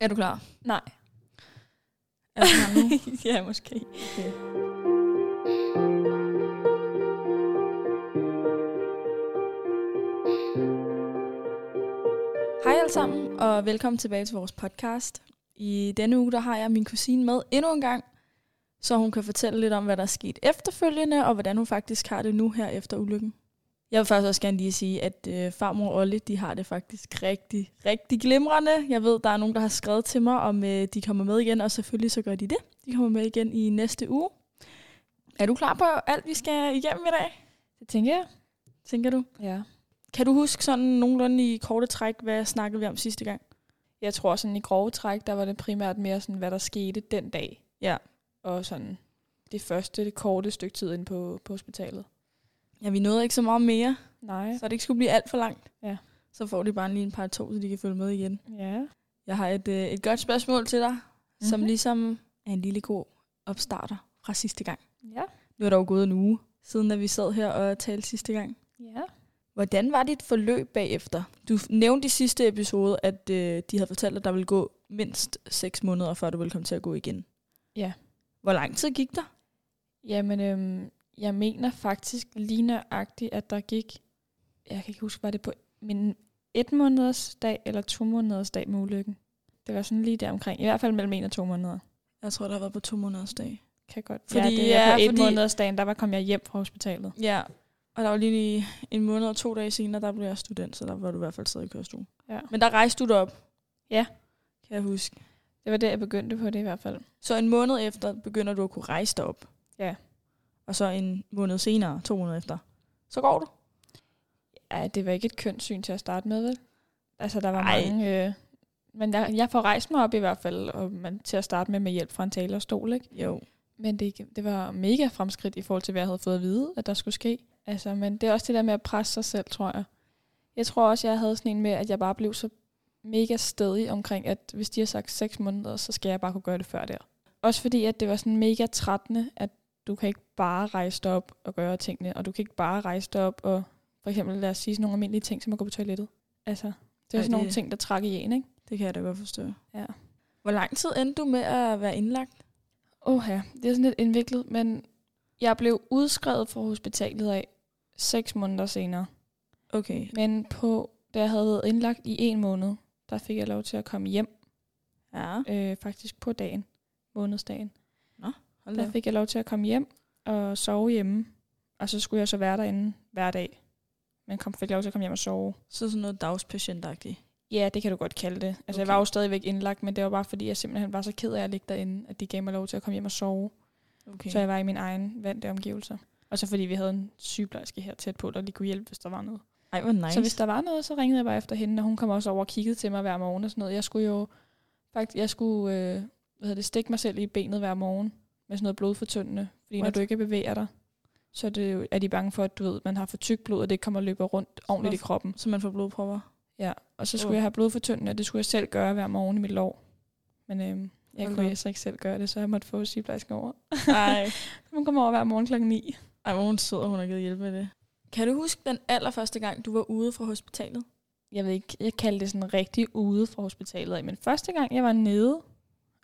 Er du klar? Nej. Er du klar nu? ja, måske. Okay. Hej alle sammen, og velkommen tilbage til vores podcast. I denne uge der har jeg min kusine med endnu en gang, så hun kan fortælle lidt om, hvad der er sket efterfølgende, og hvordan hun faktisk har det nu her efter ulykken. Jeg vil faktisk også gerne lige sige, at øh, farmor og Olle, de har det faktisk rigtig, rigtig glimrende. Jeg ved, der er nogen, der har skrevet til mig, om øh, de kommer med igen, og selvfølgelig så gør de det. De kommer med igen i næste uge. Er du klar på alt, vi skal igennem i dag? Det tænker jeg. Tænker du? Ja. Kan du huske sådan nogenlunde i korte træk, hvad snakkede vi om sidste gang? Jeg tror sådan i grove træk, der var det primært mere sådan, hvad der skete den dag. Ja. Og sådan det første, det korte stykke tid ind på, på hospitalet. Ja, vi nåede ikke så meget mere, Nej. så det ikke skulle blive alt for langt. Ja. Så får de bare lige en par to, så de kan følge med igen. Ja. Jeg har et, øh, et godt spørgsmål til dig, mm-hmm. som Mhm. ligesom er en lille god opstarter fra sidste gang. Ja. Nu er der jo gået en uge, siden at vi sad her og talte sidste gang. Ja. Hvordan var dit forløb bagefter? Du nævnte i sidste episode, at øh, de havde fortalt, at der ville gå mindst 6 måneder, før du ville komme til at gå igen. Ja. Hvor lang tid gik der? Jamen, øhm, jeg mener faktisk lige nøjagtigt, at der gik, jeg kan ikke huske, var det på min et måneders dag eller to måneders dag med ulykken. Det var sådan lige der omkring. I hvert fald mellem en og to måneder. Jeg tror, der har været på to måneders dag. Kan godt. Fordi- ja, det er ja, på et fordi- måneders dagen, der var kom jeg hjem fra hospitalet. Ja, og der var lige en måned og to dage senere, der blev jeg student, så der var du i hvert fald stadig i kørestol. Ja. Men der rejste du dig op. Ja. Kan jeg huske. Det var der, jeg begyndte på det i hvert fald. Så en måned efter begynder du at kunne rejse dig op. Ja. Og så en måned senere, to måneder efter, så går du. Ja, det var ikke et kønt syn til at starte med, vel? Altså, der var Ej. Mange... Øh, men jeg, jeg får rejst mig op i hvert fald, og man, til at starte med med hjælp fra en talerstol, ikke? Jo. Men det, det var mega fremskridt i forhold til, hvad jeg havde fået at vide, at der skulle ske. Altså, men det er også det der med at presse sig selv, tror jeg. Jeg tror også, jeg havde sådan en med, at jeg bare blev så mega stedig omkring, at hvis de har sagt 6 måneder, så skal jeg bare kunne gøre det før der. Også fordi, at det var sådan mega trættende, at du kan ikke bare rejse dig op og gøre tingene, og du kan ikke bare rejse dig op og for eksempel lad os sige sådan nogle almindelige ting, som at gå på toilettet. Altså, det er Ej, sådan nogle det- ting, der trækker i en, ikke? Det kan jeg da godt forstå. Ja. Hvor lang tid endte du med at være indlagt? Åh ja, det er sådan lidt indviklet, men jeg blev udskrevet fra hospitalet af seks måneder senere. Okay. Men på, da jeg havde været indlagt i en måned, der fik jeg lov til at komme hjem, Ja. øh, faktisk på dagen, månedsdagen. Hold Der fik jeg lov til at komme hjem og sove hjemme, og så skulle jeg så være derinde hver dag. Men kom, fik lov til at komme hjem og sove. Så sådan noget dagspatientagtigt. Ja, det kan du godt kalde det. Altså, okay. jeg var jo stadigvæk indlagt, men det var bare fordi, jeg simpelthen var så ked af at ligge derinde, at de gav mig lov til at komme hjem og sove. Okay. Så jeg var i min egen vante omgivelser. Og så fordi vi havde en sygeplejerske her tæt på, der lige kunne hjælpe, hvis der var noget. Ej, hvor. Nice. Så hvis der var noget, så ringede jeg bare efter hende, og hun kom også over og kiggede til mig hver morgen og sådan noget. Jeg skulle jo faktisk, jeg skulle, øh, hvad hedder det, stikke mig selv i benet hver morgen med sådan noget blodfortyndende. Fordi What? når du ikke bevæger dig, så er, det jo, er de bange for, at du ved, man har for tyk blod, og det kommer og løber rundt ordentligt i kroppen. Så man får blodprøver. Ja, og så skulle Åh. jeg have blodfortyndende, og det skulle jeg selv gøre hver morgen i mit lov. Men øhm, jeg Hold kunne altså ikke selv gøre det, så jeg måtte få sygeplejersken over. Nej. Hun kommer over hver morgen klokken 9. Ej, hvor hun sidder, hun har givet hjælp med det. Kan du huske den allerførste gang, du var ude fra hospitalet? jeg ved ikke, jeg kalder det sådan rigtig ude fra hospitalet. Men første gang, jeg var nede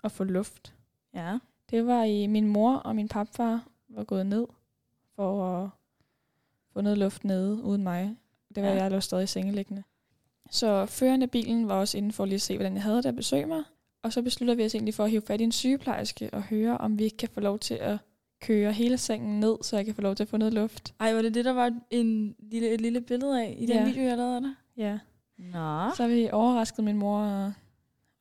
og få luft, Ja. Det var i min mor og min papfar var gået ned for at få noget luft nede uden mig. Det var Ja. jeg lå stadig sengeliggende. Så føreren af bilen var også inde for lige at se, hvordan jeg havde det at besøge mig. Og så beslutter vi os egentlig for at hive fat i en sygeplejerske og høre, om vi ikke kan få lov til at køre hele sengen ned, så jeg kan få lov til at få noget luft. Ej, var det det, der var en lille, et lille billede af i den Ja. video, jeg lavede af dig? Ja. Nå. Så har vi overrasket min mor og,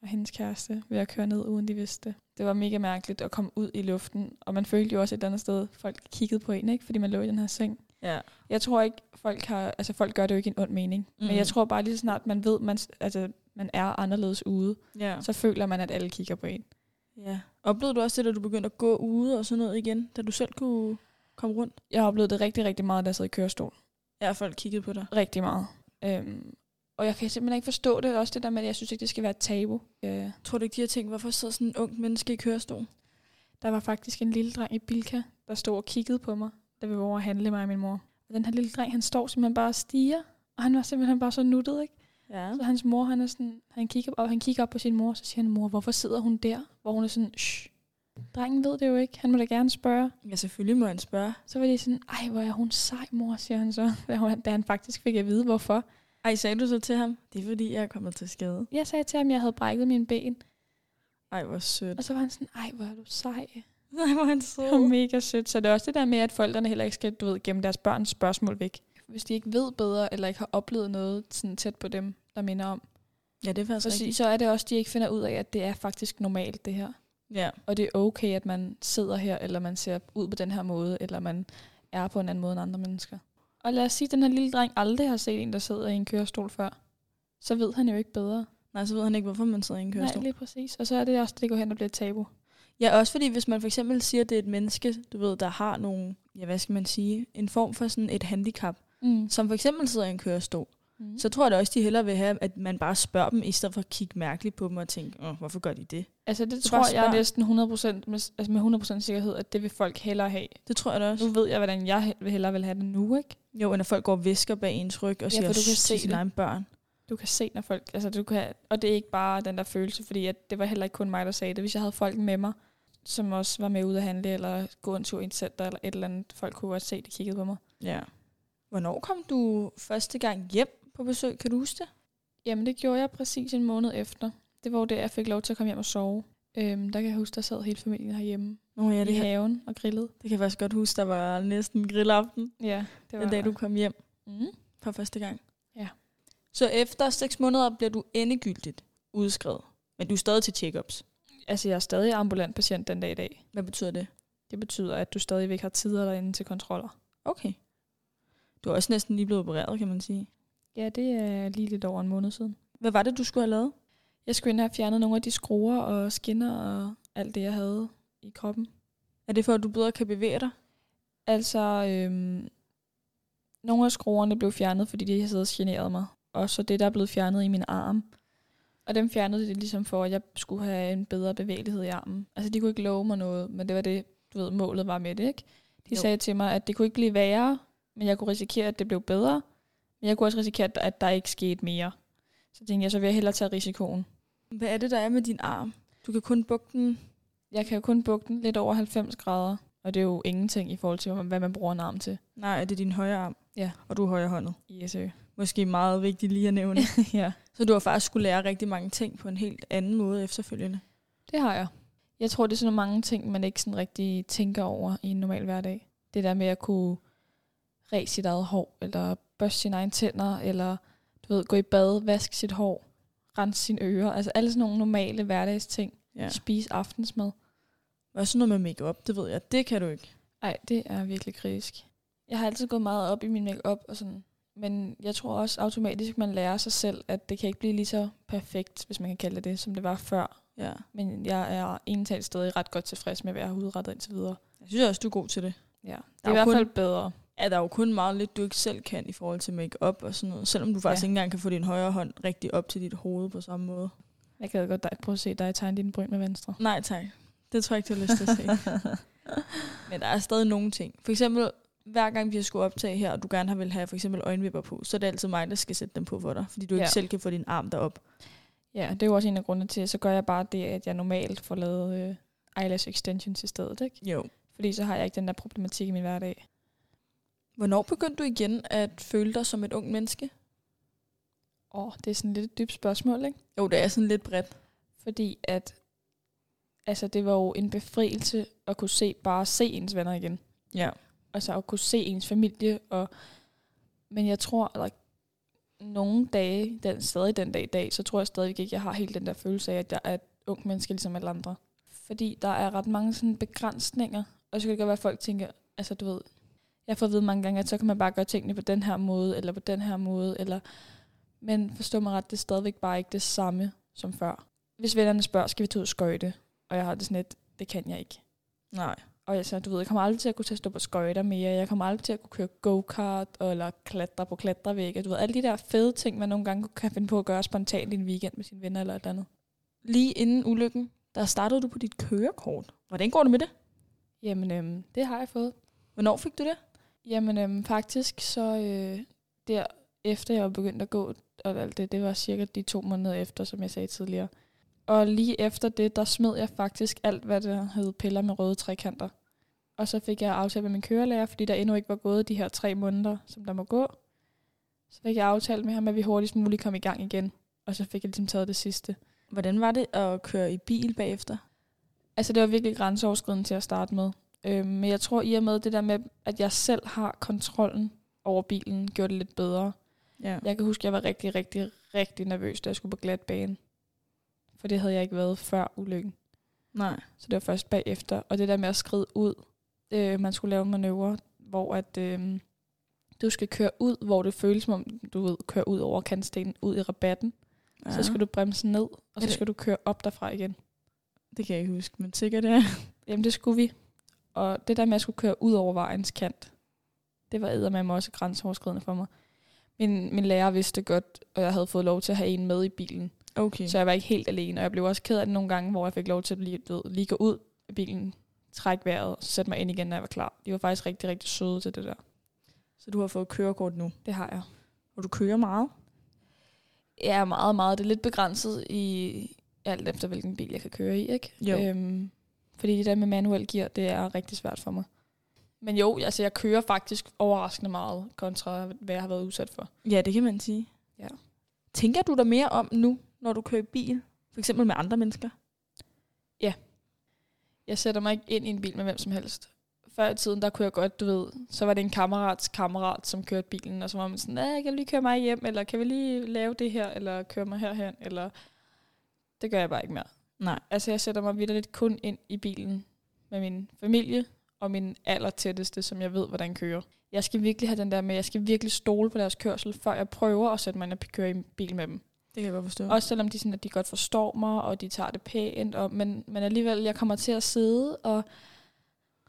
og hendes kæreste ved at køre ned, uden de vidste det. Det var mega mærkeligt at komme ud i luften, og man følte jo også et eller andet sted, folk kiggede på en, ikke? fordi man lå i den her seng. Ja. Jeg tror ikke, folk har, altså folk gør det jo ikke en ond mening, mm. men Mhm. jeg tror bare lige så snart man ved, man, altså, man er anderledes ude, Ja. så føler man, at alle kigger på en. ja. Oplevede du også det, da du begyndte at gå ude og sådan noget igen, da du selv kunne komme rundt? Jeg har oplevet det rigtig, rigtig meget, da jeg sad i kørestol. Ja, folk kiggede på dig. Rigtig meget. Øhm, og jeg kan simpelthen ikke forstå det, også det der med, at jeg synes ikke, det skal være et tabu. Øh, Tror du ikke, de har tænkt, hvorfor sidder sådan en ung menneske i kørestol? Der var faktisk en lille dreng i Bilka, der stod og kiggede på mig, da vi var over at handle mig og min mor. Og den her lille dreng, han står simpelthen bare og stiger, og han var simpelthen bare så nuttet, ikke? Ja. Så hans mor, han er sådan, han kigger, op, han kigger op på sin mor, og så siger han, mor, hvorfor sidder hun der? Hvor hun er sådan, shh, drengen ved det jo ikke, han må da gerne spørge. Ja, selvfølgelig må han spørge. Så var de sådan, ej, hvor er hun sej, mor, siger han så, da han faktisk fik at vide, hvorfor. Ej, sagde du så til ham? Det er fordi, jeg er kommet til skade. Jeg sagde til ham, at jeg havde brækket mine ben, Ej, hvor sødt. og så var han sådan, ej, hvor er du sej. Nej, hvor er han Det var sød. mega sødt. Så det er også det der med, at forældrene heller ikke skal, du ved, gemme deres børns spørgsmål væk. Hvis de ikke ved bedre, eller ikke har oplevet noget sådan tæt på dem, der minder om, Ja, det er faktisk så, rigtigt. så er det også, de ikke finder ud af, at det er faktisk normalt, det her. Ja. Og det er okay, at man sidder her, eller man ser ud på den her måde, eller man er på en anden måde end andre mennesker. Og lad os sige, at den her lille dreng aldrig har set en, der sidder i en kørestol før. Så ved han jo ikke bedre. Nej, så ved han ikke, hvorfor man sidder i en Nej, kørestol. lige præcis. Og så er det også, det går hen og bliver et tabu. Ja, også fordi hvis man for eksempel siger, at det er et menneske, du ved, der har nogle, ja, hvad skal man sige, en form for sådan et handicap, Mm. som for eksempel sidder i en kørestol, Mm. så tror jeg da også, de hellere vil have, at man bare spørger dem, i stedet for at kigge mærkeligt på dem og tænke, Åh, hvorfor gør de det? Altså det Så tror jeg næsten 100%, med, altså med 100% sikkerhed, at det vil folk hellere have. Det tror jeg da også. Nu ved jeg, hvordan jeg hellere vil have det nu, ikke? Jo, at folk går og visker bag ens ryg og Ja, siger, for du kan se sine det. egne børn. Du kan se, når folk... Altså, du kan, og det er ikke bare den der følelse, fordi at det var heller ikke kun mig, der sagde det. Hvis jeg havde folk med mig, som også var med ude at handle, eller gå en tur i et center, eller et eller andet, folk kunne godt se, de kiggede på mig. Ja. Hvornår kom du første gang hjem på besøg? Kan du huske det? Jamen, det gjorde jeg præcis en måned efter. Det var jo der, jeg fik lov til at komme hjem og sove. Øhm, der kan jeg huske, der sad hele familien herhjemme Nå ja, ja, det, i kan, haven og grillede. det kan jeg faktisk godt huske, der var næsten grillaften, Ja, det var den dag du kom hjem Mm. for første gang. Ja. Så efter seks måneder bliver du endegyldigt udskrevet. Men du er stadig til check-ups. Altså, jeg er stadig ambulant patient den dag i dag. Hvad betyder det? Det betyder, at du stadigvæk har tider derinde til kontroller. Okay. Du er også næsten lige blevet opereret, kan man sige. Ja, det er lige lidt over en måned siden. Hvad var det, du skulle have lavet? Jeg skulle ind og have fjernet nogle af de skruer og skinner og alt det, jeg havde i kroppen. Er det for, at du bedre kan bevæge dig? Altså, øhm, nogle af skruerne blev fjernet, fordi de havde generet mig. Og så det, der er blevet fjernet i min arm. Og dem fjernede de ligesom for, at jeg skulle have en bedre bevægelighed i armen. Altså, de kunne ikke love mig noget, men det var det, du ved, målet var med det, ikke? De jo. sagde til mig, at det kunne ikke blive værre, men jeg kunne risikere, at det blev bedre. Men jeg kunne også risikere, at- der ikke skete mere. Så tænkte jeg, så vil jeg hellere tage risikoen. Hvad er det, der er med din arm? Du kan kun bukke den. Jeg kan jo kun bukke den lidt over 90 grader, og det er jo ingenting i forhold til, hvad man bruger en arm til. Nej, det er din højre arm. Ja. Og du er højrehåndet. Yes, øh. Måske meget vigtigt lige at nævne. ja. Så du har faktisk skulle lære rigtig mange ting på en helt anden måde efterfølgende. Det har jeg. Jeg tror, det er sådan mange ting, man ikke sådan rigtig tænker over i en normal hverdag. Det der med at kunne ræse sit eget hår, eller børste sine egne tænder, eller du ved, gå i bad, vaske sit hår, rense sine ører. Altså alle sådan nogle normale hverdagsting. Ja. Spise aftensmad. Også noget med makeup, det ved jeg. Det kan du ikke. Nej, det er virkelig kritisk. Jeg har altid gået meget op i min makeup og sådan. Men jeg tror også automatisk, man lærer sig selv, at det kan ikke blive lige så perfekt, hvis man kan kalde det det, som det var før. Ja. Men jeg er egentlig stadig ret godt tilfreds med, hvad jeg har udrettet indtil videre. Jeg synes også, du er god til det. Ja, det er er i hvert fald bedre. Ja, der er jo kun meget lidt, du ikke selv kan i forhold til makeup og sådan noget. Selvom du faktisk Ja. ikke engang kan få din højre hånd rigtig op til dit hoved på samme måde. Jeg kan godt dig, prøve at se dig tegne dine bryn med venstre. Nej, tak. Det tror jeg ikke, du har lyst til at se. Men der er stadig nogle ting. For eksempel, hver gang vi har skulle optage her, og du gerne har vil have for eksempel øjenvipper på, så er det altid mig, der skal sætte dem på for dig, fordi du ikke Ja. selv kan få din arm derop. Ja, det er jo også en af grundene til, så gør jeg bare det, at jeg normalt får lavet øh, eyelash extensions i stedet. Ikke? Jo. Fordi så har jeg ikke den der problematik i min hverdag. Hvornår begyndte du igen at føle dig som et ung menneske? Åh, det er sådan lidt et dybt spørgsmål, ikke? Jo, det er sådan lidt bredt. Fordi at altså, det var jo en befrielse at kunne se bare se ens venner igen. Ja. Altså at kunne se ens familie. Og, men jeg tror, at nogle dage, den, stadig den dag i dag, så tror jeg stadig ikke, at jeg har helt den der følelse af, at jeg er et ung menneske ligesom alle andre. Fordi der er ret mange sådan begrænsninger. Og så kan det godt være, at folk tænker, altså du ved, jeg har fået at vide mange gange, at så kan man bare gøre tingene på den her måde, eller på den her måde, eller... Men forstå mig ret, det er stadigvæk bare ikke det samme som før. Hvis vennerne spørger, skal vi tage ud og skøjte? Og jeg har det sådan lidt, det kan jeg ikke. Nej. Og jeg, så, du ved, jeg kommer aldrig til at kunne tage stå på skøjter mere. Jeg kommer aldrig til at kunne køre go-kart, eller klatre på klatrevægge. Du ved, alle de der fede ting, man nogle gange kan finde på at gøre spontant i en weekend med sine venner eller et andet. Lige inden ulykken, der startede du på dit kørekort. Hvordan går det med det? Jamen, øhm, det har jeg fået. Hvornår fik du det? Jamen, øhm, faktisk så øh, der efter jeg var begyndt at gå, og alt det, det var cirka de to måneder efter, som jeg sagde tidligere. Og lige efter det, der smed jeg faktisk alt, hvad der hed piller med røde trekanter. Og så fik jeg aftalt med min kørelærer, fordi der endnu ikke var gået de her tre måneder, som der må gå. Så fik jeg aftalt med ham, at vi hurtigst muligt kom i gang igen. Og så fik jeg ligesom taget det sidste. Hvordan var det at køre i bil bagefter? Altså det var virkelig grænseoverskridende til at starte med. Øhm, men jeg tror i og med det der med, at jeg selv har kontrollen over bilen, gjorde det lidt bedre. Ja. Jeg kan huske, at jeg var rigtig, rigtig, rigtig nervøs, da jeg skulle på glat bane. For det havde jeg ikke været før ulykken. Nej. Så det var først bagefter. Og det der med at skride ud, øh, man skulle lave en manøvre, hvor at, øh, du skal køre ud, hvor det føles som om, du ved, kører ud over kantstenen, ud i rabatten. Ja. Så skal du bremse ned, og så skal du køre op derfra igen. Det kan jeg ikke huske, men sikkert det. Jamen, det skulle vi. Og det der med, at skulle køre ud over vejens kant, det var eddermame også grænseoverskridende for mig. Min, min lærer vidste det godt, og jeg havde fået lov til at have en med i bilen. Okay. Så jeg var ikke helt alene, og jeg blev også ked af det nogle gange, hvor jeg fik lov til at lige, ved, lige gå ud af bilen, trække vejret, og sætte mig ind igen, når jeg var klar. De var faktisk rigtig, rigtig søde til det der. Så du har fået kørekort nu, Det har jeg. og du kører meget? Ja, meget, meget. Det er lidt begrænset i alt efter, hvilken bil jeg kan køre i, ikke? Jo. Øhm, fordi det der med manuel gear, det er rigtig svært for mig. Men jo, altså jeg kører faktisk overraskende meget, kontra hvad jeg har været udsat for. Ja, det kan man sige. Ja. Tænker du der mere om nu, når du kører i bil? For eksempel med andre mennesker? Jeg sætter mig ikke ind i en bil med hvem som helst. Før i tiden, der kunne jeg godt, du ved, så var det en kammerats kammerat, som kørte bilen, og så var man sådan, "Ah, kan du lige køre mig hjem, eller kan vi lige lave det her, eller køre mig herhen, eller... Det gør jeg bare ikke mere. Nej. Altså, jeg sætter mig vidderligt kun ind i bilen med min familie og min allertætteste, som jeg ved, hvordan kører. Jeg skal virkelig have den der med, jeg skal virkelig stole på deres kørsel, før jeg prøver at sætte mig ind og køre i bil med dem. Det kan jeg godt forstå. Også selvom de, sådan, at de godt forstår mig, og de tager det pænt, og, men, men alligevel, jeg kommer til at sidde, og,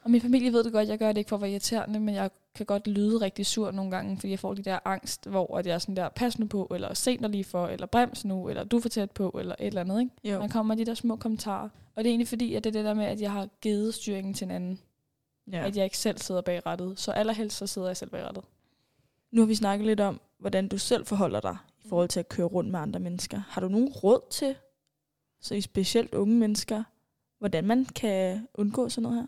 og min familie ved det godt, jeg gør det ikke for at være irriterende, men jeg kan godt lyde rigtig sur nogle gange, fordi jeg får de der angst, hvor at jeg er sådan der, pas nu på, eller se dig lige for, eller brems nu, eller du er for tæt på, eller et eller andet, ikke? jo. Man kommer med de der små kommentarer. Og det er egentlig fordi, at det er det der med, at jeg har givet styringen til en anden. Ja. Ja. At jeg ikke selv sidder bag rattet. Så allerhelst så sidder jeg selv bag rattet. Nu har vi snakket lidt om, hvordan du selv forholder dig i forhold til at køre rundt med andre mennesker. Har du nogen råd til, så i specielt unge mennesker, hvordan man kan undgå sådan noget her?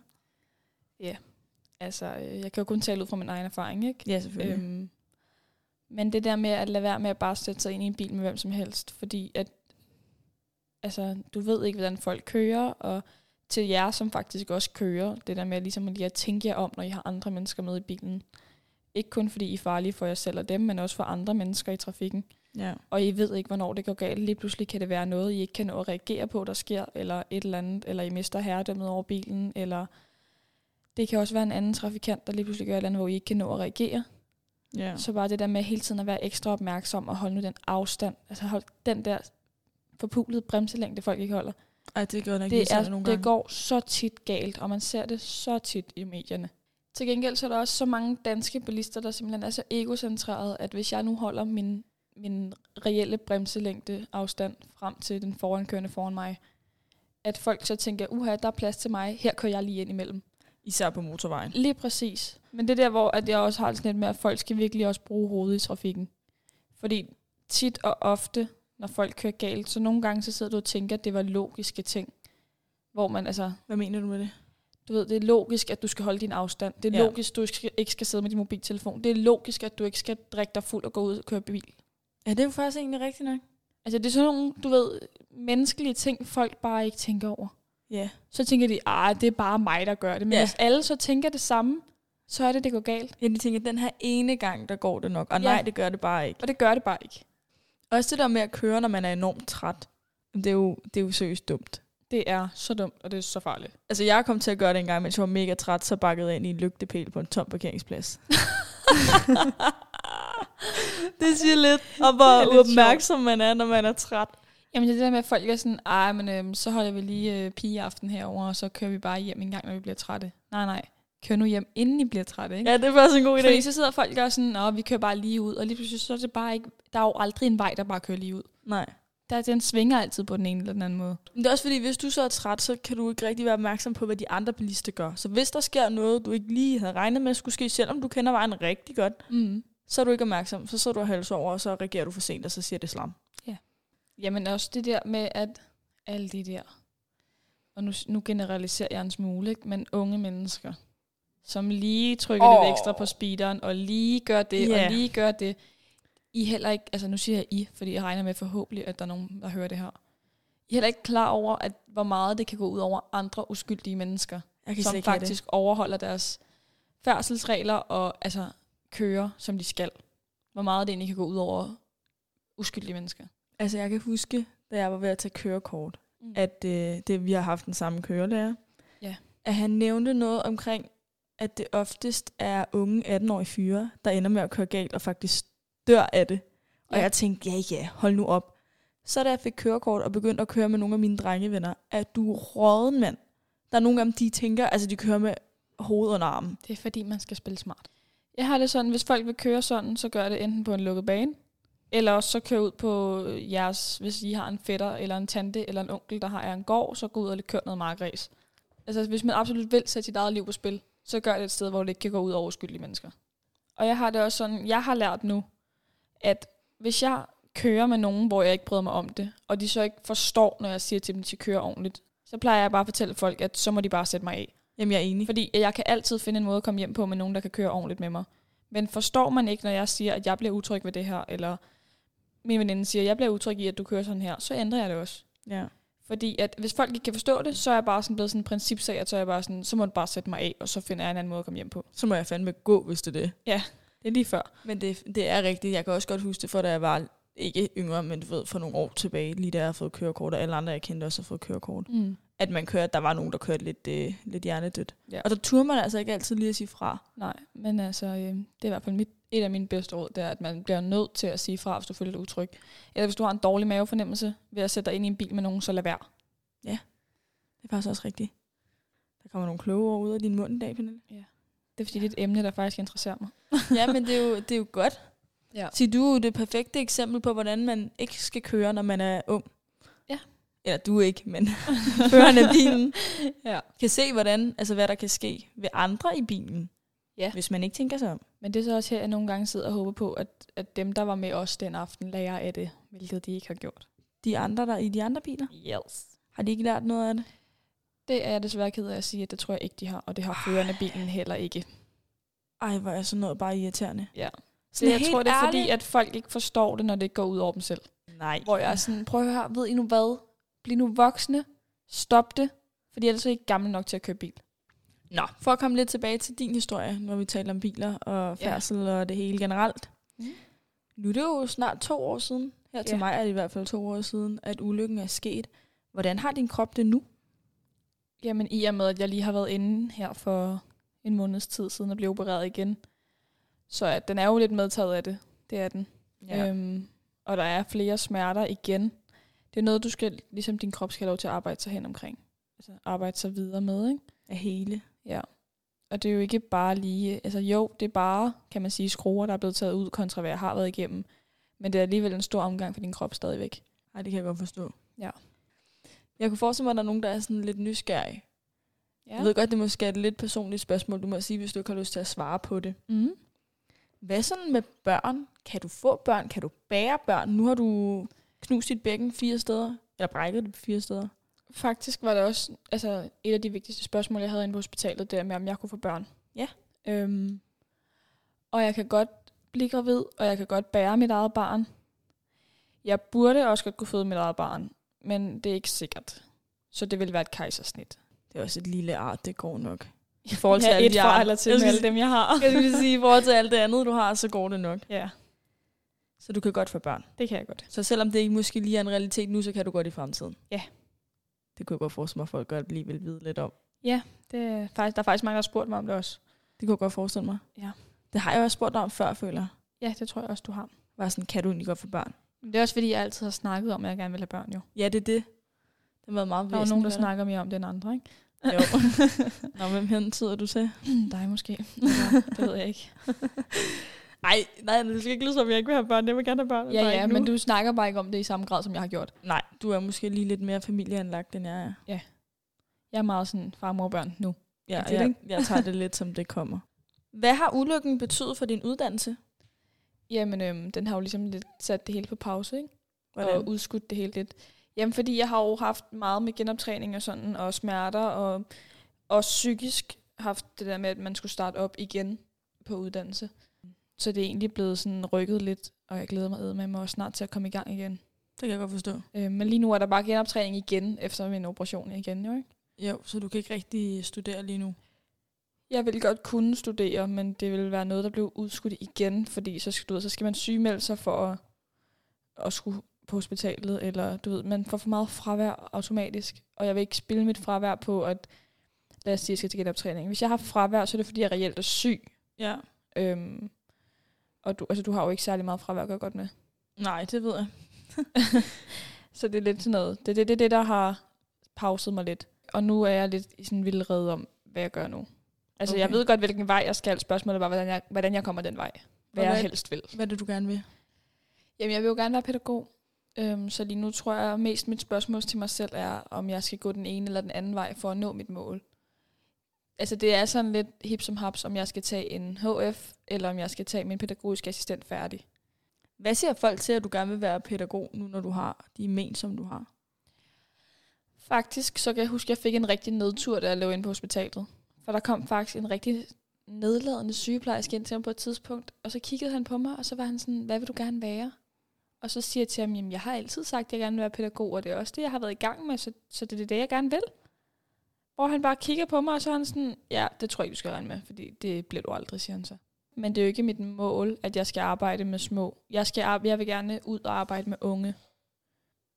Altså, øh, jeg kan jo kun tale ud fra min egen erfaring, ikke? Ja, selvfølgelig. Øhm. Men det der med at lade være med at bare sætte sig ind i en bil med hvem som helst, fordi at, altså, du ved ikke, hvordan folk kører, og til jer, som faktisk også kører, det der med ligesom at lige at tænke jer om, når I har andre mennesker med i bilen. Ikke kun fordi I er farlige for jer selv og dem, men også for andre mennesker i trafikken. Ja. Og I ved ikke, hvornår det går galt. Lige pludselig kan det være noget, I ikke kan nå at reagere på, der sker, eller et eller andet, eller I mister herredømmet over bilen, eller det kan også være en anden trafikant, der lige pludselig gør et eller andet, hvor I ikke kan nå at reagere. ja. Så bare det der med hele tiden at være ekstra opmærksom og holde nu den afstand, altså hold den der forpulede bremselængde, folk ikke holder. Ej, det gør nok Det, er, nogle det gange. går så tit galt, og man ser det så tit i medierne. Til gengæld så er der også så mange danske bilister, der simpelthen er så egocentrerede, at hvis jeg nu holder min, min reelle bremselængde afstand frem til den forankørende foran mig, at folk så tænker, uha, der er plads til mig, her kører jeg lige ind imellem. Især på motorvejen. Lige præcis. Men det er der, hvor at jeg også har det sådan lidt med, at folk skal virkelig også bruge hovedet i trafikken. Fordi tit og ofte, når folk kører galt, så nogle gange så sidder du og tænker, at det var logiske ting. Hvor man altså, Hvad mener du med det? du ved, det er logisk, at du skal holde din afstand. Det er Ja. logisk, at du ikke skal, ikke skal sidde med din mobiltelefon. Det er logisk, at du ikke skal drikke dig fuld og gå ud og køre bil. Ja, det er jo faktisk egentlig rigtigt nok. Altså det er sådan nogle, du ved, menneskelige ting, folk bare ikke tænker over. Ja. Så tænker de, ah, det er bare mig, der gør det. Men Ja. hvis alle så tænker det samme, så er det, det går galt. Ja, de tænker, den her ene gang, der går det nok. Og Ja. nej, det gør det bare ikke. Og det gør det bare ikke. Også det der med at køre, når man er enormt træt. Det er jo, det er jo seriøst dumt. Det er så dumt, og det er så farligt. Altså, jeg kom til at gøre det en gang, mens jeg var mega træt, så bakkede jeg ind i en lygtepæl på en tom parkeringsplads. det siger lidt om, hvor lidt opmærksom man er, når man er træt. Jamen det er der med, at folk er sådan, ej, men øhm, så holder vi lige øh, pigeaften herover og så kører vi bare hjem en gang, når vi bliver trætte. Nej, nej. Kør nu hjem, inden I bliver trætte, ikke? Ja, det er faktisk en god idé. Fordi så sidder folk og sådan, Nå, vi kører bare lige ud, og lige pludselig så er det bare ikke, der er jo aldrig en vej, der bare kører lige ud. Nej. Der, den svinger altid på den ene eller den anden måde. Men det er også fordi, hvis du så er træt, så kan du ikke rigtig være opmærksom på, hvad de andre bilister gør. Så hvis der sker noget, du ikke lige havde regnet med skulle ske, selvom du kender vejen rigtig godt, Mm. så er du ikke opmærksom, så sidder du og halser over, og så reagerer du for sent, og så siger det slam. Jamen også det der med, at alle de der, og nu, nu generaliserer jeg en smule, ikke? men unge mennesker, som lige trykker oh. Lidt ekstra på speederen, og lige gør det, Ja. og lige gør det. I er heller ikke, altså nu siger jeg I, fordi jeg regner med forhåbentlig, at der er nogen, der hører det her. I er heller ikke klar over, at hvor meget det kan gå ud over andre uskyldige mennesker, som faktisk overholder deres færdselsregler og altså kører, som de skal. Hvor meget det egentlig kan gå ud over uskyldige mennesker. Altså, jeg kan huske, da jeg var ved at tage kørekort, Mm. at øh, det, vi har haft den samme kørelærer, Ja. at han nævnte noget omkring, at det oftest er unge 18-årige fyre, der ender med at køre galt og faktisk dør af det. Og Ja. jeg tænkte, ja ja, hold nu op. Så da jeg fik kørekort og begyndte at køre med nogle af mine drengevenner, at du er råden mand. Der er nogle af dem, de tænker, altså de kører med hovedet under armen. Det er fordi, man skal spille smart. Jeg har det sådan, hvis folk vil køre sådan, så gør det enten på en lukket bane, eller også så kør ud på jeres, hvis I har en fætter, eller en tante, eller en onkel, der har en gård, så gå ud og kør noget markræs. Altså hvis man absolut vil sætte sit eget liv på spil, så gør det et sted, hvor det ikke kan gå ud over uskyldige mennesker. Og jeg har det også sådan, jeg har lært nu, at hvis jeg kører med nogen, hvor jeg ikke bryder mig om det, og de så ikke forstår, når jeg siger til dem, at de skal køre ordentligt, så plejer jeg bare at fortælle folk, at så må de bare sætte mig af. Jamen, jeg er enig. Fordi jeg kan altid finde en måde at komme hjem på med nogen, der kan køre ordentligt med mig. Men forstår man ikke, når jeg siger, at jeg bliver utryg ved det her, eller min veninde siger, at jeg bliver utryg i, at du kører sådan her, så ændrer jeg det også. Ja. Fordi at hvis folk ikke kan forstå det, så er jeg bare sådan blevet sådan en principsag, at så er jeg bare sådan, så må du bare sætte mig af, og så finder jeg en anden måde at komme hjem på. Så må jeg fandme gå, hvis det er det. Ja, det er lige før. Men det, det er rigtigt. Jeg kan også godt huske det, for da jeg var ikke yngre, men du ved, for nogle år tilbage, lige da jeg har fået kørekort, og alle andre, jeg kendte, også har fået kørekort. Mm. At man kørte, der var nogen, der kørte lidt, øh, lidt hjernedødt. Ja. Og der turde man altså ikke altid lige at sige fra. Nej, men altså, øh, det er i hvert fald mit, et af mine bedste råd, det er, at man bliver nødt til at sige fra, hvis du føler dig utryg. Eller hvis du har en dårlig mavefornemmelse ved at sætte dig ind i en bil med nogen, så lad være. Det er faktisk også rigtigt. Der kommer nogle kloge ord ud af din mund i dag, Pernille. Det er fordi, det er et emne, der faktisk interesserer mig. ja, men det er jo, det er jo godt. Ja. Så du er jo det perfekte eksempel på, hvordan man ikke skal køre, når man er ung. Ja. Eller du ikke, men føreren af bilen. ja. Kan se, hvordan, altså hvad der kan ske ved andre i bilen. Ja. Hvis man ikke tænker sig om. Men det er så også her, jeg nogle gange sidder og håber på, at, at dem, der var med os den aften, lærer af det, hvilket de ikke har gjort. De andre, der i de andre biler, Yes. har de ikke lært noget af det? Det er jeg desværre ked af at sige, at det tror jeg ikke, de har, og det har føreren af bilen heller ikke. Ej, hvor er sådan noget bare irriterende. Ja. Så jeg tror, det er fordi, ærligt. at folk ikke forstår det, når det går ud over dem selv. Nej. Hvor jeg er sådan, prøv at høre, ved I nu hvad? Bliv nu voksne. Stop det. Fordi ellers er I ikke gamle nok til at køre bil. Nå, for at komme lidt tilbage til din historie, når vi taler om biler og Ja. færdsel og det hele generelt. Mm. Nu er det jo snart to år siden, her til Ja. mig er det i hvert fald to år siden, at ulykken er sket. Hvordan har din krop det nu? Jamen i og med, at jeg lige har været inde her for en måneds tid siden og blev opereret igen. Så at den er jo lidt medtaget af det. Det er den. Ja. Øhm, og der er flere smerter igen. Det er noget, du skal, ligesom din krop skal have lov til at arbejde sig hen omkring. Altså arbejde sig videre med, ikke? Af hele. Ja. Og det er jo ikke bare lige, altså jo, det er bare, kan man sige, skruer, der er blevet taget ud kontra hvad jeg har været igennem. Men det er alligevel en stor omgang for din krop stadigvæk. Nej, det kan jeg godt forstå. Ja. Jeg kunne forestille mig, at der er nogen, der er sådan lidt nysgerrige. Ja. Jeg ved godt, det måske er et lidt personligt spørgsmål. Du må sige, hvis du ikke har lyst til at svare på det. Mm. Hvad sådan med børn? Kan du få børn? Kan du bære børn? Nu har du knust dit bækken fire steder. Eller brækket det fire steder. Faktisk var det også altså, et af de vigtigste spørgsmål, jeg havde inde på hospitalet, det er med, om jeg kunne få børn. Ja. Øhm, og jeg kan godt blive gravid, og jeg kan godt bære mit eget barn. Jeg burde også godt kunne føde mit eget barn, men det er ikke sikkert. Så det vil være et kejsersnit. Det er også et lille art, det går nok. I forhold til Ja, alle et eller til alle dem, jeg har. Jeg skulle sige, i forhold til alt det andet, du har, så går det nok. Ja, Så du kan godt få børn. det kan jeg godt. Så selvom det ikke måske lige er en realitet nu, så kan du godt i fremtiden. Ja. Det kunne jeg godt forestille mig, at folk godt lige vil vide lidt om. Det er faktisk, der er faktisk mange, der har spurgt mig om det også. Det kunne jeg godt forestille mig. Ja. Det har jeg også spurgt dig om før, føler jeg. Ja, det tror jeg også, du har. Var sådan, kan du egentlig godt få børn? Men det er også fordi, jeg altid har snakket om, at jeg gerne vil have børn jo. Ja, det er det. Det har været meget Der er jo nogen, der snakker mere om det end andre, ikke? Jo. Nå, hvem hentyder du til? Dig måske. Eller, det ved jeg ikke. Nej, nej, det skal ikke lyde som, jeg ikke vil have børn. Jeg vil gerne have børn. Ja, ja, men du snakker bare ikke om det i samme grad, som jeg har gjort. Nej, du er måske lige lidt mere familieanlagt, end jeg er. Jeg er meget sådan far, mor, børn nu. Ja, det jeg, ikke? jeg tager det lidt, som det kommer. Hvad har ulykken betydet for din uddannelse? Jamen, øhm, den har jo ligesom lidt sat det hele på pause, ikke? Hvordan? og udskudt det hele lidt. Jamen, fordi jeg har jo haft meget med genoptræning og sådan, og smerter, og også psykisk haft det der med, at man skulle starte op igen på uddannelse. Så det er egentlig blevet sådan rykket lidt, og jeg glæder mig med mig også snart til at komme i gang igen. Det kan jeg godt forstå. Øh, men lige nu er der bare genoptræning igen, efter min operation igen, jo ikke? Jo, så du kan ikke rigtig studere lige nu. Jeg vil godt kunne studere, men det vil være noget, der bliver udskudt igen, fordi så skal, du ved, så skal man sygemelde sig for at, at skulle på hospitalet, eller du ved, man får for meget fravær automatisk, og jeg vil ikke spille mit fravær på, at lad os sige, jeg skal til genoptræning. Hvis jeg har fravær, så er det fordi, jeg reelt er syg. Ja. Øhm, og du, altså, du har jo ikke særlig meget fravær at gøre godt med. Nej, det ved jeg. Så det er lidt sådan noget. Det er det, det, det, der har pauset mig lidt. Og nu er jeg lidt i sådan en vild red om, hvad jeg gør nu. Altså, okay. jeg ved godt, hvilken vej jeg skal. Spørgsmålet bare, hvordan jeg, hvordan jeg kommer den vej. Hvad Og jeg hvad- helst vil. Hvad er det, du gerne vil? Jamen, jeg vil jo gerne være pædagog. Øhm, så lige nu tror jeg mest mit spørgsmål til mig selv er, om jeg skal gå den ene eller den anden vej for at nå mit mål. Altså det er sådan lidt hip som haps, om jeg skal tage en HF, eller om jeg skal tage min pædagogiske assistent færdig. Hvad siger folk til, at du gerne vil være pædagog, nu når du har de men, som du har? Faktisk, så kan jeg huske, at jeg fik en rigtig nedtur, da jeg lå inde på hospitalet. For der kom faktisk en rigtig nedladende sygeplejerske ind til ham på et tidspunkt, og så kiggede han på mig, og så var han sådan, hvad vil du gerne være? Og så siger jeg til ham, jamen jeg har altid sagt, at jeg gerne vil være pædagog, og det er også det, jeg har været i gang med, så, så det er det, jeg gerne vil. Hvor han bare kigger på mig, og så er han sådan, ja, det tror jeg ikke, du skal regne med, fordi det bliver du aldrig, siger han så. Men det er jo ikke mit mål, at jeg skal arbejde med små. Jeg, skal, jeg vil gerne ud og arbejde med unge.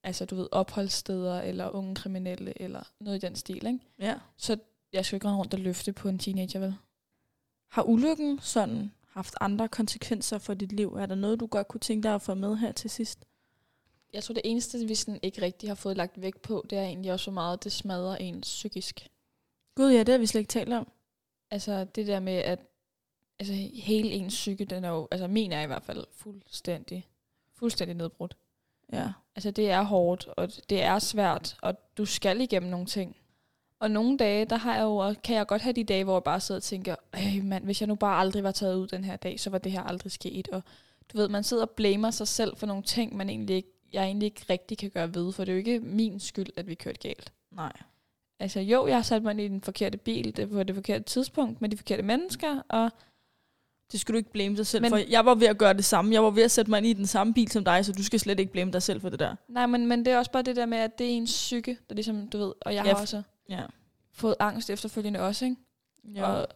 Altså, du ved, opholdssteder, eller unge kriminelle, eller noget i den stil, ikke? Ja. Så jeg skal ikke rende rundt og løfte på en teenager, vel? Har ulykken sådan haft andre konsekvenser for dit liv? Er der noget, du godt kunne tænke dig at få med her til sidst? Jeg tror, det eneste, vi sådan ikke rigtig har fået lagt vægt på, det er egentlig også, hvor meget det smadrer en psykisk. Gud ja, det har vi slet ikke talt om. Altså det der med, at altså, hele ens psyke, den er jo, altså min er i hvert fald fuldstændig, fuldstændig nedbrudt. Ja. Altså det er hårdt, og det er svært, og du skal igennem nogle ting. Og nogle dage, der har jeg jo, kan jeg godt have de dage, hvor jeg bare sidder og tænker, øh mand, hvis jeg nu bare aldrig var taget ud den her dag, så var det her aldrig sket. Og du ved, man sidder og blamer sig selv for nogle ting, man egentlig ikke, jeg egentlig ikke rigtig kan gøre ved, for det er jo ikke min skyld, at vi kørte galt. Nej. Altså jo, jeg har sat mig ind i den forkerte bil, det var det forkerte tidspunkt, med de forkerte mennesker, og Det skal du ikke blame dig selv Men- for. Jeg var ved at gøre det samme. Jeg var ved at sætte mig ind i den samme bil som dig, så du skal slet ikke blame dig selv for det der. nej, men, men det er også bare det der med, at det er ens psyke, der ligesom, du ved, og jeg Ja, har også Ja. fået angst efterfølgende også, ikke? ja. Og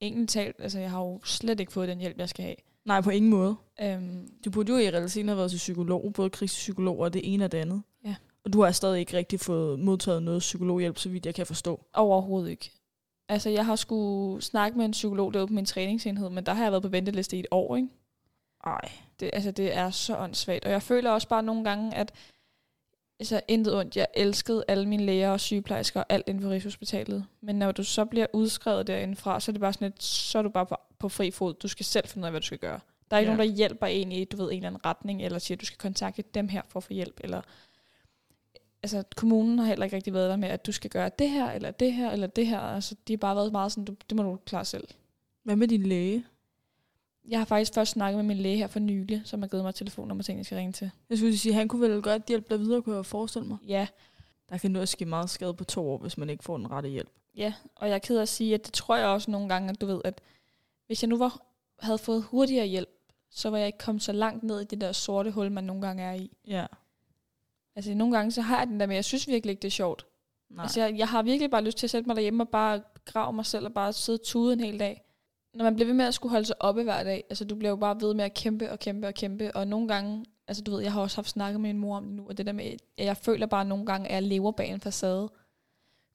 egentlig talt, altså jeg har jo slet ikke fået den hjælp, jeg skal have. Nej, på ingen måde. Øhm, Du burde jo i realiteten have været til psykolog, både krigspsykolog og det ene og det andet. Ja. Og du har stadig ikke rigtig fået modtaget noget psykologhjælp, så vidt jeg kan forstå. overhovedet ikke. Altså jeg har skulle snakke med en psykolog derude på min træningsenhed, men der har jeg været på venteliste i et år, ikke? Ej. Det, altså, det er så åndssvagt. Og jeg føler også bare nogle gange, at altså, intet ondt. Jeg elskede alle mine læger og sygeplejersker og alt inden for Rigshospitalet. Men når du så bliver udskrevet derindefra, så er det bare sådan lidt, så er du bare på, på fri fod. Du skal selv finde ud af, hvad du skal gøre. Der er ikke Ja. nogen, der hjælper en i, du ved, en eller anden retning, eller siger, at du skal kontakte dem her for at få hjælp, eller altså, kommunen har heller ikke rigtig været der med, at du skal gøre det her, eller det her, eller det her. Altså, de har bare været meget sådan, du, det må du klare selv. Hvad med din læge? Jeg har faktisk først snakket med min læge her for nylig, som har givet mig telefonnummer til, en, jeg skal ringe til. Jeg skulle sige, han kunne vel godt hjælpe dig videre, kunne jeg forestille mig. Ja, Der kan nu ske meget skade på to år, hvis man ikke får den rette hjælp. Ja, og jeg er ked af at sige, at det tror jeg også nogle gange, at du ved, at hvis jeg nu var, havde fået hurtigere hjælp, så var jeg ikke kommet så langt ned i det der sorte hul, man nogle gange er i. Ja. Altså nogle gange, så har jeg den der med, jeg synes virkelig ikke, det er sjovt. Nej. Altså jeg, jeg har virkelig bare lyst til at sætte mig derhjemme og bare grave mig selv og bare sidde og tude en hel dag. Når man bliver ved med at skulle holde sig oppe hver dag, altså du bliver jo bare ved med at kæmpe og kæmpe og kæmpe, og nogle gange, altså du ved, jeg har også haft snakket med min mor om det nu, og det der med, at jeg føler bare nogle gange, at jeg lever bag en facade.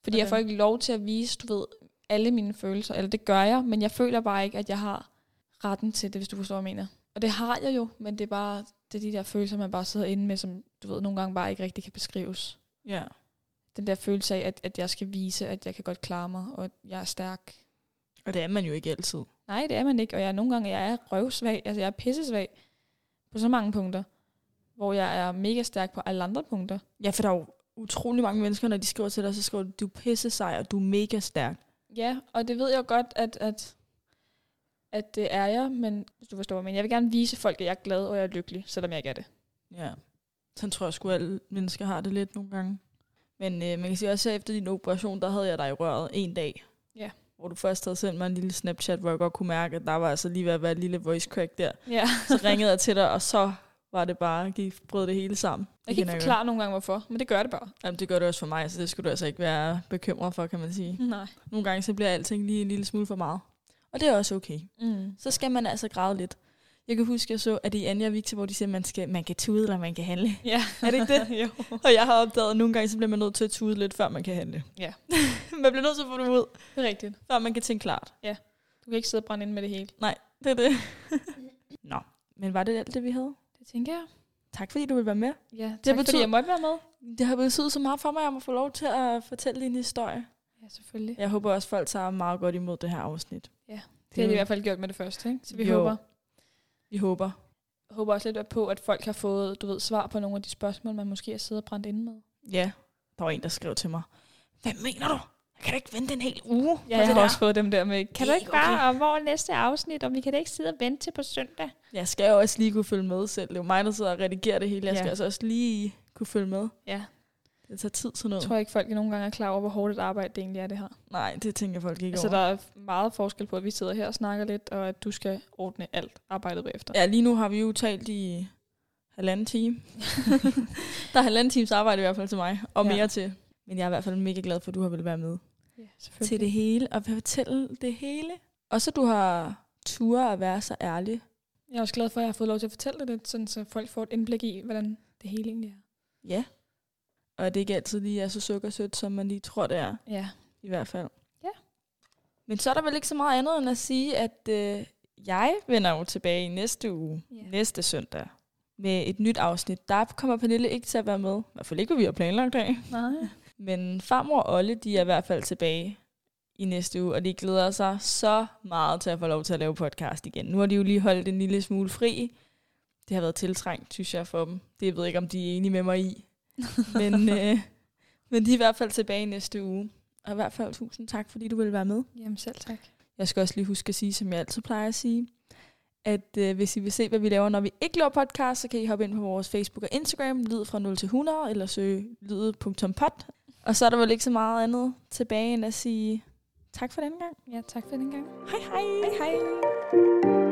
Fordi jeg Hvordan? får ikke lov til at vise, du ved, alle mine følelser, eller det gør jeg, men jeg føler bare ikke, at jeg har retten til det, hvis du forstår, hvad jeg mener. Og det har jeg jo, men det er bare, det er de der følelser, man bare sidder inde med, som du ved, nogle gange bare ikke rigtig kan beskrives ja. den der følelse af, at, at jeg skal vise, at jeg kan godt klare mig, og at jeg er stærk. Og det er man jo ikke altid. Nej, det er man ikke, og jeg nogle gange jeg er røvsvag, altså jeg er pissesvag på så mange punkter, hvor jeg er mega stærk på alle andre punkter. Ja, for der er jo utrolig mange mennesker, når de skriver til dig, så skriver de, du pisse sej, og du er mega stærk. Ja, og det ved jeg godt, at, at at det er jeg, men hvis du forstår, men jeg vil gerne vise folk, at jeg er glad og jeg er lykkelig, selvom jeg ikke er det. Ja. Sådan tror jeg sgu, alle mennesker har det lidt nogle gange. Men øh, man kan sige også, at efter din operation, der havde jeg dig i røret en dag. Ja. Hvor du først havde sendt mig en lille Snapchat, hvor jeg godt kunne mærke, at der var altså lige ved at være et lille voice crack der. Ja. Så ringede jeg til dig, og så var det bare, gik brød det hele sammen. Jeg kan ikke forklare nogle gange, hvorfor, men det gør det bare. Jamen, det gør det også for mig, så det skulle du altså ikke være bekymret for, kan man sige. Nej. Nogle gange så bliver alting lige en lille smule for meget. Og det er også okay. Mm. Så skal man altså græde lidt. Jeg kan huske, jeg så, at i Anja og Victor, hvor de siger, at man, skal, man kan tude, eller man kan handle. Ja. Er det ikke det? jo. Og jeg har opdaget, at nogle gange så bliver man nødt til at tude lidt, før man kan handle. Ja. man bliver nødt til at få det ud, Det er rigtigt. før man kan tænke klart. Du kan ikke sidde og brænde ind med det hele. Nej, det er det. Nå, men var det alt det, vi havde? Det tænker jeg. Tak fordi du ville være med. Ja, tak betyder- fordi jeg måtte være med. Det har betydet så meget for mig, at jeg må få lov til at fortælle din historie. Ja, selvfølgelig. Jeg håber også, folk tager meget godt imod det her afsnit. Ja, Det har de i hvert fald gjort med det første, ikke? Så vi Jo. håber. Vi håber. Jeg håber også lidt på, at folk har fået, du ved, svar på nogle af de spørgsmål, man måske har siddet og brændt inde med. Ja, der var en, der skrev til mig. Hvad mener du? Jeg kan da ikke vente en hel uge. Ja, jeg har der." også fået dem der med, kan du ikke bare, og hvor næste afsnit, og vi kan da ikke sidde og vente til på søndag? Jeg skal jo også lige kunne følge med selv. Det er jo mig, der sidder og redigerer det hele. Jeg Ja. skal altså også lige kunne følge med. Ja, Det tager tid sådan noget. jeg tror ikke, folk nogle gange er klar over, hvor hårdt et arbejde det egentlig er, det her. Nej, det tænker folk ikke Altså, over. der er meget forskel på, at vi sidder her og snakker lidt, og at du skal ordne alt arbejdet bagefter. Ja, lige nu har vi jo talt i halvanden time. der er halvanden times arbejde i hvert fald til mig, og Ja. mere til. Men jeg er i hvert fald mega glad for, at du har vel være med ja til det hele, og vil fortælle det hele. Og så du har ture at være så ærlig. Jeg er også glad for, at jeg har fået lov til at fortælle det lidt, sådan, så folk får et indblik i, hvordan det hele egentlig er. Ja. Og det ikke altid lige er så sukkersødt, som man lige tror, det er. Ja. I hvert fald. Ja. Men så er der vel ikke så meget andet end at sige, at øh, jeg vender jo tilbage i næste uge, Ja. næste søndag, med et nyt afsnit. Der kommer Pernille ikke til at være med. I hvert fald ikke, hvad vi har planlagt af. Nej. Men farmor og Olle, de er i hvert fald tilbage i næste uge, og de glæder sig så meget til at få lov til at lave podcast igen. Nu har de jo lige holdt en lille smule fri. Det har været tiltrængt, synes jeg, for dem. Det ved jeg ikke, om de er enige med mig i. men, øh, men de er i hvert fald tilbage næste uge. Og i hvert fald tusind tak, fordi du ville være med. Jamen selv tak. Jeg skal også lige huske at sige, som jeg altid plejer at sige, at øh, hvis I vil se, hvad vi laver, når vi ikke laver podcast, så kan I hoppe ind på vores Facebook og Instagram, lyd fra 0 til 100, eller søge lydet.pod. Og så er der vel ikke så meget andet tilbage, end at sige tak for den gang. Ja, tak for den gang. Hej hej. Hej hej.